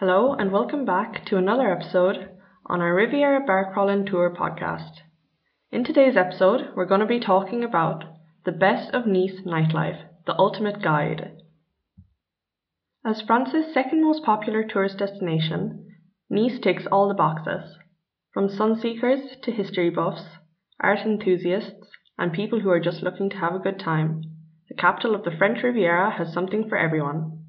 Hello, and welcome back to another episode on our Riviera Bar Crawling Tour podcast. In today's episode, we're going to be talking about the best of Nice nightlife, the ultimate guide. As France's second most popular tourist destination, Nice ticks all the boxes. From sun seekers to history buffs, art enthusiasts, and people who are just looking to have a good time, the capital of the French Riviera has something for everyone.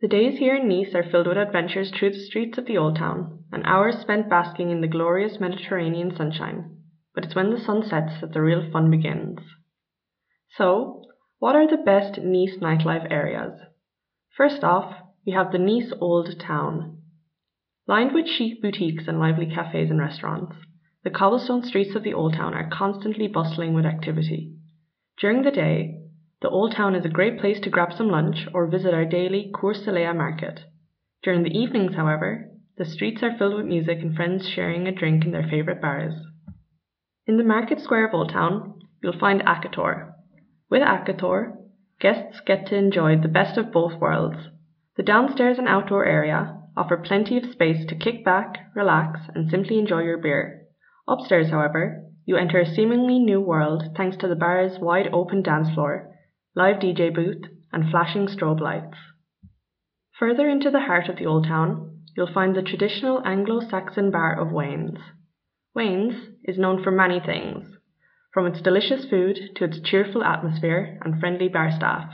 The days here in Nice are filled with adventures through the streets of the old town, and hours spent basking in the glorious Mediterranean sunshine. But it's when the sun sets that the real fun begins. So, what are the best Nice nightlife areas? First off, we have the Nice Old Town. Lined with chic boutiques and lively cafes and restaurants, the cobblestone streets of the Old Town are constantly bustling with activity. During the day, the Old Town is a great place to grab some lunch or visit our daily Cours market. During the evenings, however, the streets are filled with music and friends sharing a drink in their favourite bars. In the market square of Old Town, you'll find Akathor. With Akathor, guests get to enjoy the best of both worlds. The downstairs and outdoor area offer plenty of space to kick back, relax, and simply enjoy your beer. Upstairs, however, you enter a seemingly new world thanks to the bar's wide open dance floor live DJ booth, and flashing strobe lights. Further into the heart of the old town, you'll find the traditional Anglo Saxon bar of Wayne's. Wayne's is known for many things, from its delicious food to its cheerful atmosphere and friendly bar staff.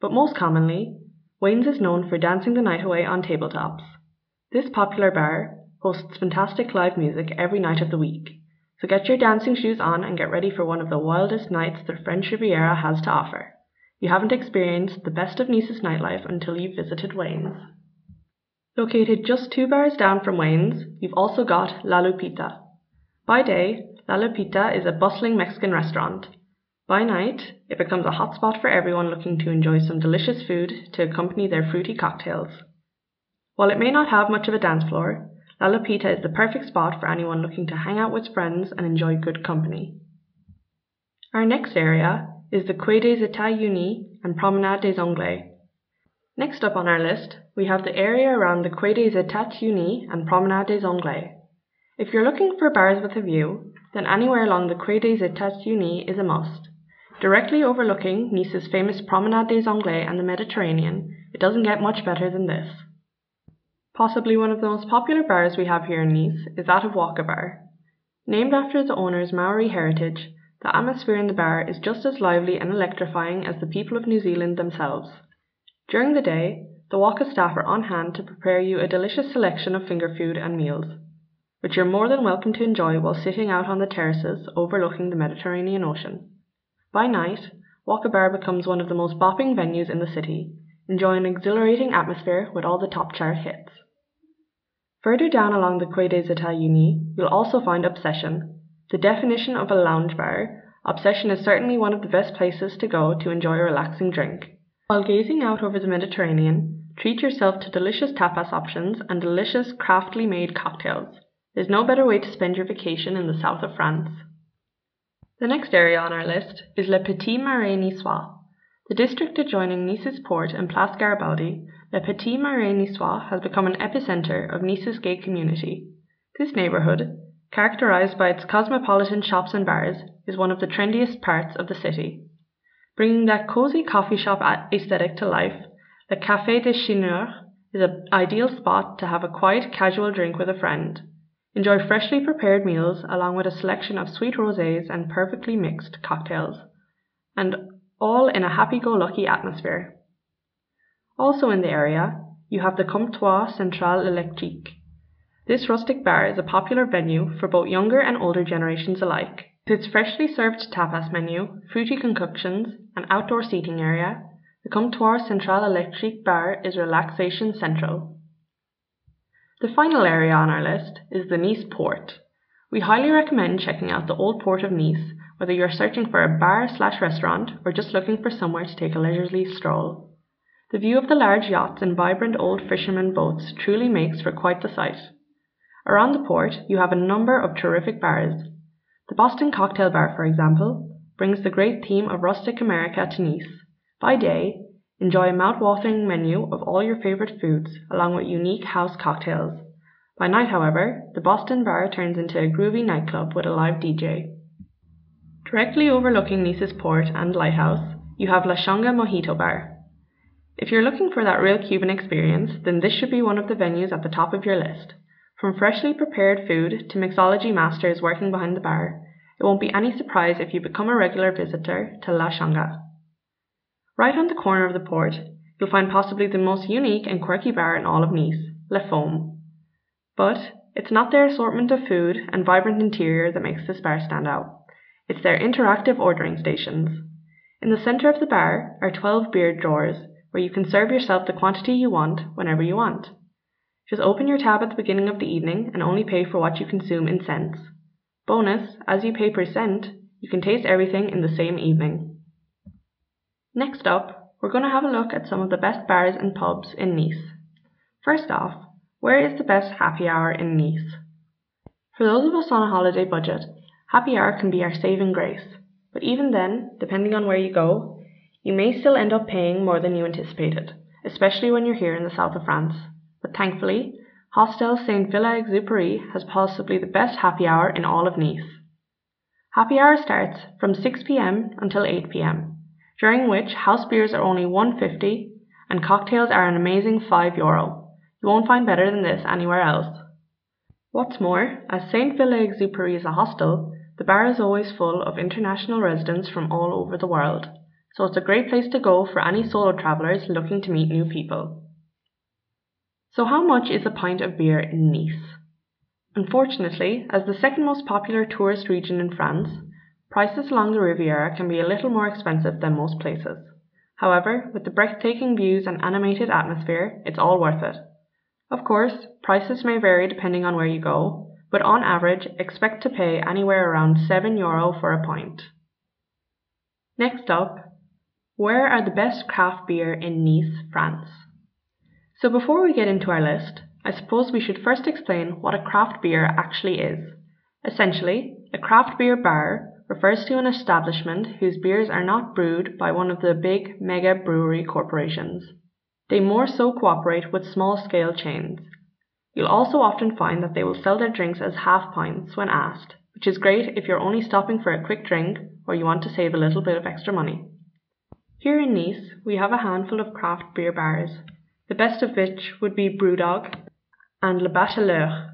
But most commonly, Wayne's is known for dancing the night away on tabletops. This popular bar hosts fantastic live music every night of the week, so get your dancing shoes on and get ready for one of the wildest nights the French Riviera has to offer. You haven't experienced the best of Nice's nightlife until you've visited Wayne's. Located just two bars down from Wayne's, you've also got La Lupita. By day, La Lupita is a bustling Mexican restaurant. By night, it becomes a hotspot for everyone looking to enjoy some delicious food to accompany their fruity cocktails. While it may not have much of a dance floor, La Lupita is the perfect spot for anyone looking to hang out with friends and enjoy good company. Our next area is the Quai des Etats Unis and Promenade des Anglais. Next up on our list, we have the area around the Quai des Etats Unis and Promenade des Anglais. If you're looking for bars with a view, then anywhere along the Quai des Etats Unis is a must. Directly overlooking Nice's famous Promenade des Anglais and the Mediterranean, it doesn't get much better than this. Possibly one of the most popular bars we have here in Nice is that of Waka Bar. Named after the owner's Maori heritage, the atmosphere in the bar is just as lively and electrifying as the people of New Zealand themselves. During the day, the Waka staff are on hand to prepare you a delicious selection of finger food and meals, which you're more than welcome to enjoy while sitting out on the terraces overlooking the Mediterranean Ocean. By night, Waka Bar becomes one of the most bopping venues in the city, enjoying an exhilarating atmosphere with all the top chart hits. Further down along the Quai des Etats Unis, you'll also find Obsession, the definition of a lounge bar, Obsession is certainly one of the best places to go to enjoy a relaxing drink. While gazing out over the Mediterranean, treat yourself to delicious tapas options and delicious craftily made cocktails. There's no better way to spend your vacation in the south of France. The next area on our list is Le Petit Marais Niçois. The district adjoining Nice's port and Place Garibaldi, Le Petit Marais Niçois has become an epicenter of Nice's gay community. This neighborhood, characterized by its cosmopolitan shops and bars, is one of the trendiest parts of the city. Bringing that cozy coffee shop aesthetic to life, the Café des Chineurs is an ideal spot to have a quiet, casual drink with a friend. Enjoy freshly prepared meals along with a selection of sweet rosés and perfectly mixed cocktails, and all in a happy-go-lucky atmosphere. Also in the area, you have the Comptoir Central Electrique, this rustic bar is a popular venue for both younger and older generations alike. With its freshly served tapas menu, fruity concoctions, and outdoor seating area, the Comptoir Central Electrique Bar is relaxation central. The final area on our list is the Nice Port. We highly recommend checking out the Old Port of Nice, whether you're searching for a bar slash restaurant or just looking for somewhere to take a leisurely stroll. The view of the large yachts and vibrant old fishermen boats truly makes for quite the sight. Around the port, you have a number of terrific bars. The Boston Cocktail Bar, for example, brings the great theme of rustic America to Nice. By day, Enjoy a mouth-watering menu of all your favorite foods, along with unique house cocktails. By night, however, the Boston Bar turns into a groovy nightclub with a live DJ. Directly overlooking Nice's port and lighthouse, you have La Changa Mojito Bar. If you're looking for that real Cuban experience, then this should be one of the venues at the top of your list. From freshly prepared food to mixology masters working behind the bar, it won't be any surprise if you become a regular visitor to La Changa. Right on the corner of the port, you'll find possibly the most unique and quirky bar in all of Nice, Le Foam. But it's not their assortment of food and vibrant interior that makes this bar stand out. It's their interactive ordering stations. In the center of the bar are 12 beer drawers where you can serve yourself the quantity you want whenever you want. Just open your tab at the beginning of the evening and only pay for what you consume in cents. Bonus, as you pay per cent, you can taste everything in the same evening. Next up, we're going to have a look at some of the best bars and pubs in Nice. First off, where is the best happy hour in Nice? For those of us on a holiday budget, happy hour can be our saving grace. But even then, depending on where you go, you may still end up paying more than you anticipated, especially when you're here in the south of France. But thankfully, Hostel Saint Villa Exupery has possibly the best happy hour in all of Nice. Happy hour starts from 6 pm until 8 pm, during which house beers are only 150 and cocktails are an amazing 5 euro. You won't find better than this anywhere else. What's more, as Saint Villa Exupery is a hostel, the bar is always full of international residents from all over the world, so it's a great place to go for any solo travellers looking to meet new people. So, how much is a pint of beer in Nice? Unfortunately, as the second most popular tourist region in France, prices along the Riviera can be a little more expensive than most places. However, with the breathtaking views and animated atmosphere, it's all worth it. Of course, prices may vary depending on where you go, but on average, expect to pay anywhere around 7 euro for a pint. Next up, where are the best craft beer in Nice, France? So before we get into our list, I suppose we should first explain what a craft beer actually is. Essentially, a craft beer bar refers to an establishment whose beers are not brewed by one of the big mega brewery corporations. They more so cooperate with small scale chains, You'll also often find that they will sell their drinks as half pints when asked, which is great if you're only stopping for a quick drink or you want to save a little bit of extra money. Here in Nice, we have a handful of craft beer bars, the best of which would be Brewdog and Le Bateleur.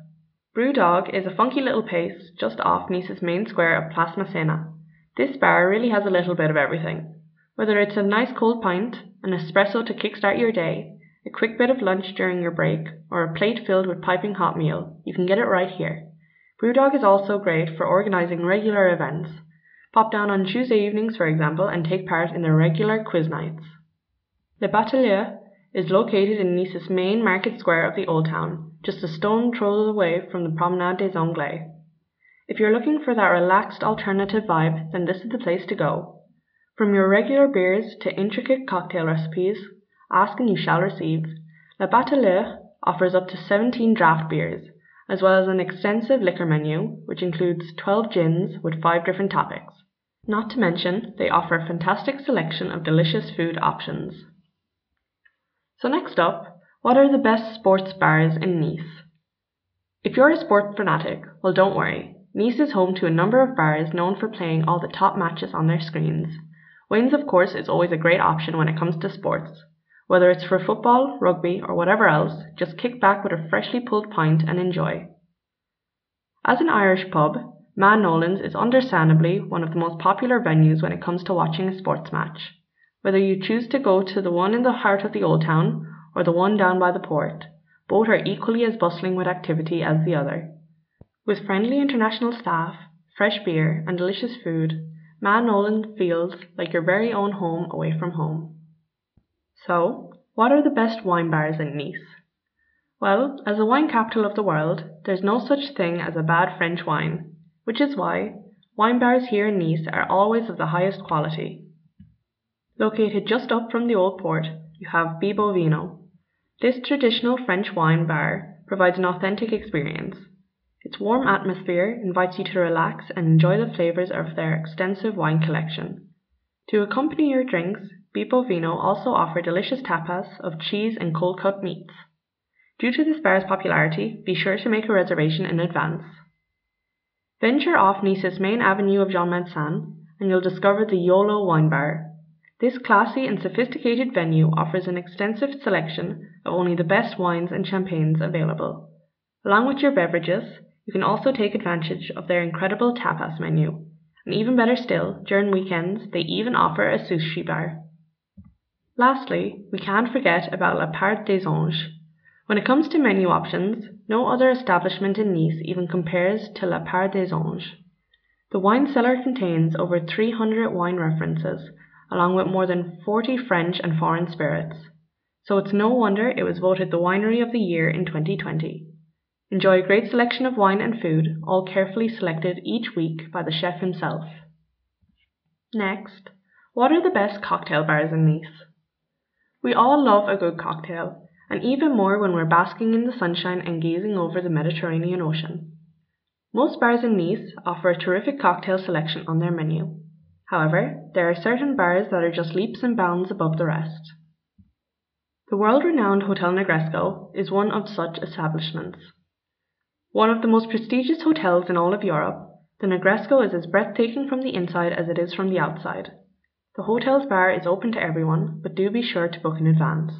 Brewdog is a funky little place just off Nice's main square of Place Masséna. This bar really has a little bit of everything. Whether it's a nice cold pint, an espresso to kickstart your day, a quick bit of lunch during your break, or a plate filled with piping hot meal, you can get it right here. Brewdog is also great for organising regular events. Pop down on Tuesday evenings, for example, and take part in their regular quiz nights. Le Bateleur is located in Nice's main market square of the Old Town, just a stone throw away from the Promenade des Anglais. If you're looking for that relaxed alternative vibe, then this is the place to go. From your regular beers to intricate cocktail recipes, Ask and you shall receive. Le Bateleur offers up to 17 draft beers, as well as an extensive liquor menu, which includes 12 gins with 5 different topics. Not to mention, they offer a fantastic selection of delicious food options. So, next up, what are the best sports bars in Nice? If you're a sport fanatic, well, don't worry. Nice is home to a number of bars known for playing all the top matches on their screens. Wings, of course, is always a great option when it comes to sports. Whether it's for football, rugby, or whatever else, just kick back with a freshly pulled pint and enjoy. As an Irish pub, Ma Nolan's is understandably one of the most popular venues when it comes to watching a sports match. Whether you choose to go to the one in the heart of the Old Town or the one down by the port, both are equally as bustling with activity as the other. With friendly international staff, fresh beer, and delicious food, Ma Nolan feels like your very own home away from home. So, what are the best wine bars in Nice? Well, as the wine capital of the world, there's no such thing as a bad French wine, which is why wine bars here in Nice are always of the highest quality. Located just up from the old port, you have Bibo Vino. This traditional French wine bar provides an authentic experience. Its warm atmosphere invites you to relax and enjoy the flavors of their extensive wine collection. To accompany your drinks, Bibo Vino also offer delicious tapas of cheese and cold cut meats. Due to this bar's popularity, be sure to make a reservation in advance. Venture off Nice's main avenue of Jean Médecin, and you'll discover the Yolo Wine Bar. This classy and sophisticated venue offers an extensive selection of only the best wines and champagnes available. Along with your beverages, you can also take advantage of their incredible tapas menu. And even better still, during weekends, they even offer a sushi bar. Lastly, we can't forget about La Part des Anges. When it comes to menu options, no other establishment in Nice even compares to La Part des Anges. The wine cellar contains over 300 wine references, along with more than 40 French and foreign spirits. So it's no wonder it was voted the Winery of the Year in 2020. Enjoy a great selection of wine and food, all carefully selected each week by the chef himself. Next, what are the best cocktail bars in Nice? We all love a good cocktail, and even more when we're basking in the sunshine and gazing over the Mediterranean Ocean. Most bars in Nice offer a terrific cocktail selection on their menu. However, there are certain bars that are just leaps and bounds above the rest. The world renowned Hotel Negresco is one of such establishments. One of the most prestigious hotels in all of Europe, the Negresco is as breathtaking from the inside as it is from the outside. The hotel's bar is open to everyone, but do be sure to book in advance.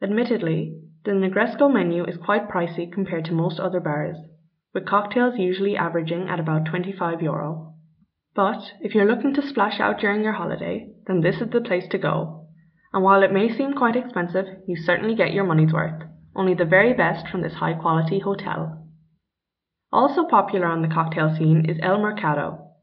Admittedly, the Negresco menu is quite pricey compared to most other bars, with cocktails usually averaging at about 25 euro. But if you're looking to splash out during your holiday, then this is the place to go. And while it may seem quite expensive, you certainly get your money's worth, only the very best from this high quality hotel. Also popular on the cocktail scene is El Mercado.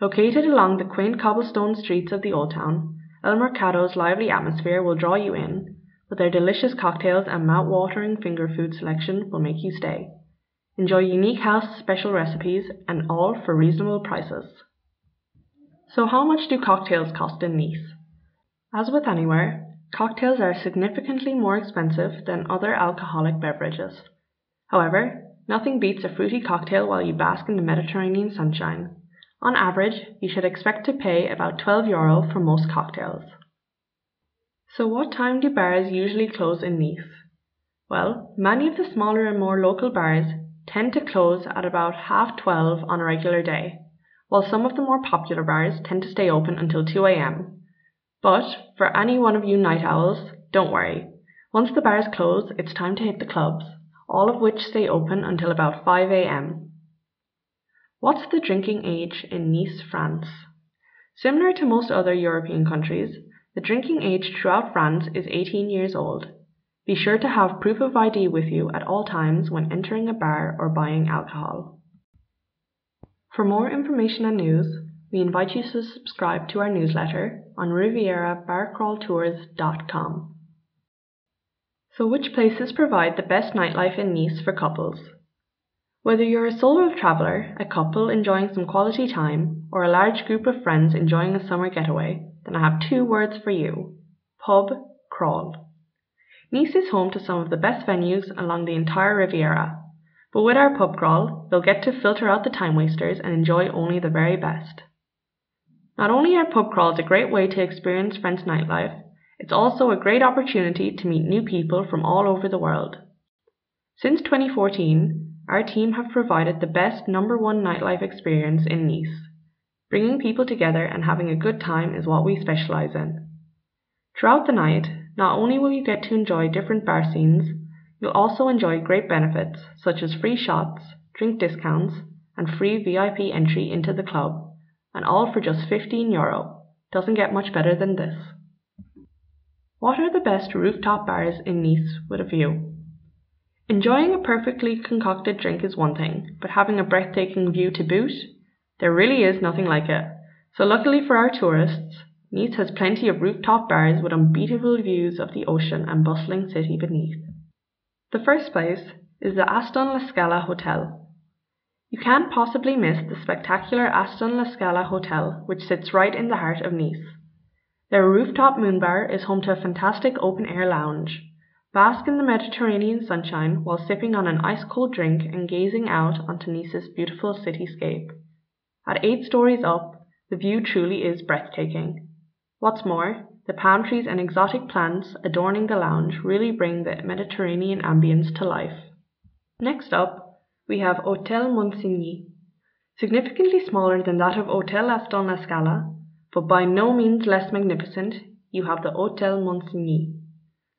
Located along the quaint cobblestone streets of the Old Town, El Mercado's lively atmosphere will draw you in, but their delicious cocktails and mouth-watering finger food selection will make you stay. Enjoy unique house special recipes and all for reasonable prices. So how much do cocktails cost in Nice? As with anywhere, cocktails are significantly more expensive than other alcoholic beverages. However, Nothing beats a fruity cocktail while you bask in the Mediterranean sunshine. On average, you should expect to pay about 12 euro for most cocktails. So what time do bars usually close in Nice? Well, many of the smaller and more local bars tend to close at about half 12 on a regular day, while some of the more popular bars tend to stay open until 2 a.m. But for any one of you night owls, don't worry. Once the bars close, it's time to hit the clubs all of which stay open until about 5 a.m. What's the drinking age in Nice, France? Similar to most other European countries, the drinking age throughout France is 18 years old. Be sure to have proof of ID with you at all times when entering a bar or buying alcohol. For more information and news, we invite you to subscribe to our newsletter on rivierabarcrawltours.com. So, which places provide the best nightlife in Nice for couples? Whether you're a solo traveller, a couple enjoying some quality time, or a large group of friends enjoying a summer getaway, then I have two words for you pub crawl. Nice is home to some of the best venues along the entire Riviera, but with our pub crawl, you'll get to filter out the time wasters and enjoy only the very best. Not only are pub crawls a great way to experience French nightlife, it's also a great opportunity to meet new people from all over the world. Since 2014, our team have provided the best number one nightlife experience in Nice. Bringing people together and having a good time is what we specialize in. Throughout the night, not only will you get to enjoy different bar scenes, you'll also enjoy great benefits such as free shots, drink discounts, and free VIP entry into the club, and all for just 15 euro. Doesn't get much better than this. What are the best rooftop bars in Nice with a view? Enjoying a perfectly concocted drink is one thing, but having a breathtaking view to boot? There really is nothing like it. So luckily for our tourists, Nice has plenty of rooftop bars with unbeatable views of the ocean and bustling city beneath. The first place is the Aston La Scala Hotel. You can't possibly miss the spectacular Aston La Scala Hotel, which sits right in the heart of Nice. Their rooftop moon bar is home to a fantastic open-air lounge. Bask in the Mediterranean sunshine while sipping on an ice-cold drink and gazing out onto Nice's beautiful cityscape. At eight stories up, the view truly is breathtaking. What's more, the palm trees and exotic plants adorning the lounge really bring the Mediterranean ambience to life. Next up, we have Hotel Monsigny. Significantly smaller than that of Hotel Aston La Scala, but by no means less magnificent, you have the Hotel Monsigny.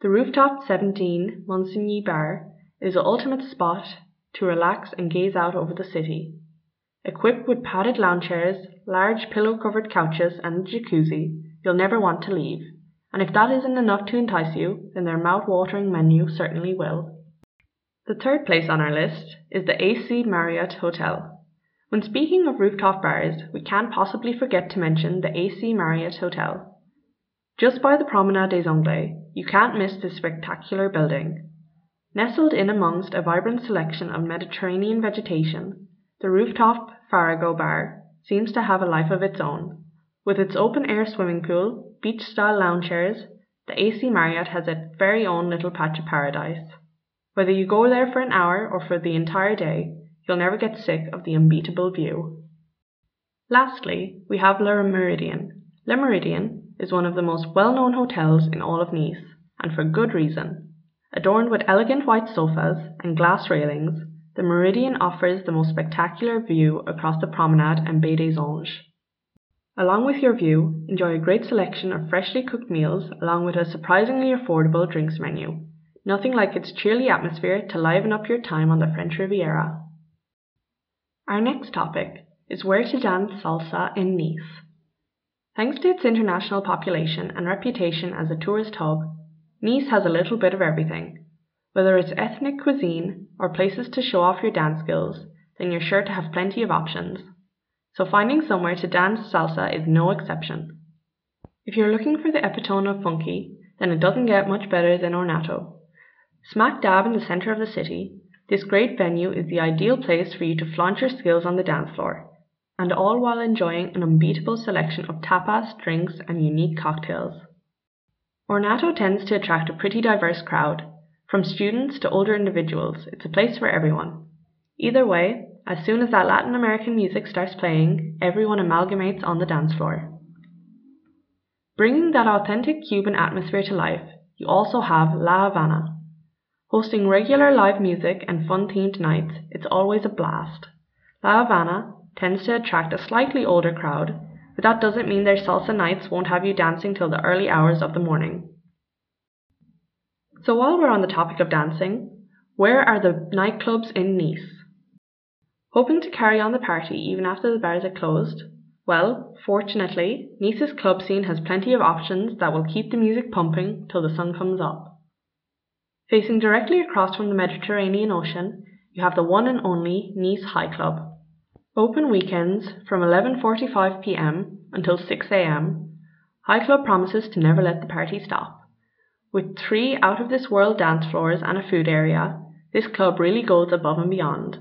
The rooftop 17 Monsigny Bar is the ultimate spot to relax and gaze out over the city. Equipped with padded lounge chairs, large pillow covered couches, and a jacuzzi, you'll never want to leave. And if that isn't enough to entice you, then their mouth watering menu certainly will. The third place on our list is the AC Marriott Hotel. When speaking of rooftop bars, we can't possibly forget to mention the AC Marriott Hotel. Just by the Promenade des Anglais, you can't miss this spectacular building. Nestled in amongst a vibrant selection of Mediterranean vegetation, the rooftop Farago Bar seems to have a life of its own. With its open air swimming pool, beach style lounge chairs, the AC Marriott has its very own little patch of paradise. Whether you go there for an hour or for the entire day, you'll never get sick of the unbeatable view. Lastly, we have Le Méridien. Le Méridien is one of the most well known hotels in all of Nice, and for good reason. Adorned with elegant white sofas and glass railings, the Méridien offers the most spectacular view across the promenade and Baie des Anges. Along with your view, enjoy a great selection of freshly cooked meals along with a surprisingly affordable drinks menu. Nothing like its cheerly atmosphere to liven up your time on the French Riviera. Our next topic is where to dance salsa in Nice. Thanks to its international population and reputation as a tourist hub, Nice has a little bit of everything. Whether it's ethnic cuisine or places to show off your dance skills, then you're sure to have plenty of options. So finding somewhere to dance salsa is no exception. If you're looking for the epitome of funky, then it doesn't get much better than Ornato. Smack dab in the center of the city, this great venue is the ideal place for you to flaunt your skills on the dance floor, and all while enjoying an unbeatable selection of tapas, drinks, and unique cocktails. Ornato tends to attract a pretty diverse crowd. From students to older individuals, it's a place for everyone. Either way, as soon as that Latin American music starts playing, everyone amalgamates on the dance floor. Bringing that authentic Cuban atmosphere to life, you also have La Habana. Hosting regular live music and fun themed nights, it's always a blast. La Habana tends to attract a slightly older crowd but that doesn't mean their salsa nights won't have you dancing till the early hours of the morning. So while we're on the topic of dancing, where are the nightclubs in Nice? Hoping to carry on the party even after the bars are closed? Well, fortunately, Nice's club scene has plenty of options that will keep the music pumping till the sun comes up. Facing directly across from the Mediterranean Ocean, you have the one and only Nice High Club. Open weekends from 11:45 p.m. until 6 a.m. High Club promises to never let the party stop. With three out of this world dance floors and a food area, this club really goes above and beyond.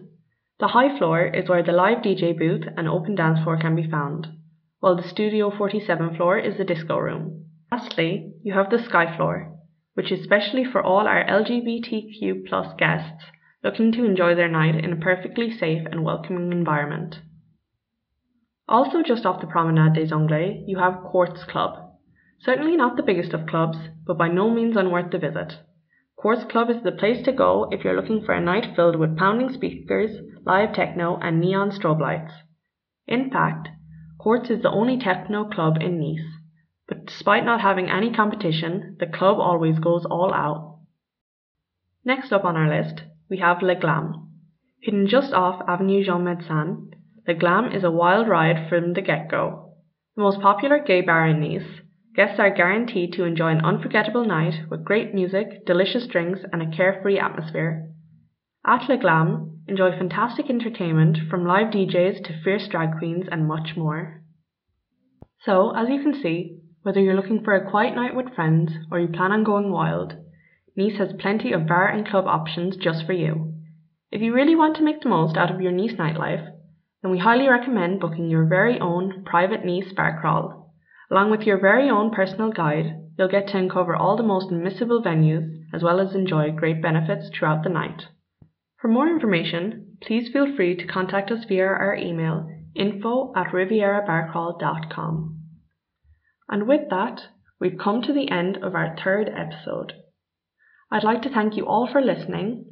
The high floor is where the live DJ booth and open dance floor can be found, while the Studio 47 floor is the disco room. Lastly, you have the sky floor, which is specially for all our LGBTQ plus guests looking to enjoy their night in a perfectly safe and welcoming environment. Also, just off the Promenade des Anglais, you have Quartz Club. Certainly not the biggest of clubs, but by no means unworth the visit. Quartz Club is the place to go if you're looking for a night filled with pounding speakers, live techno, and neon strobe lights. In fact, Quartz is the only techno club in Nice, but despite not having any competition, the club always goes all out. Next up on our list we have Le Glam. Hidden just off Avenue Jean Médecin, Le Glam is a wild ride from the get go. The most popular gay bar in Nice, guests are guaranteed to enjoy an unforgettable night with great music, delicious drinks, and a carefree atmosphere. At Le Glam, enjoy fantastic entertainment from live DJs to fierce drag queens and much more. So, as you can see, whether you're looking for a quiet night with friends or you plan on going wild, Nice has plenty of bar and club options just for you. If you really want to make the most out of your Nice nightlife, then we highly recommend booking your very own private Nice bar crawl. Along with your very own personal guide, you'll get to uncover all the most missable venues as well as enjoy great benefits throughout the night. For more information, please feel free to contact us via our email info at rivierabarcrawl.com. And with that, we've come to the end of our third episode. I'd like to thank you all for listening,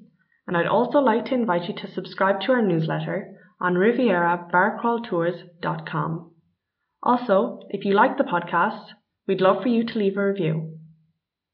and I'd also like to invite you to subscribe to our newsletter on rivierabarcrawltours.com. Also, if you like the podcast, we'd love for you to leave a review.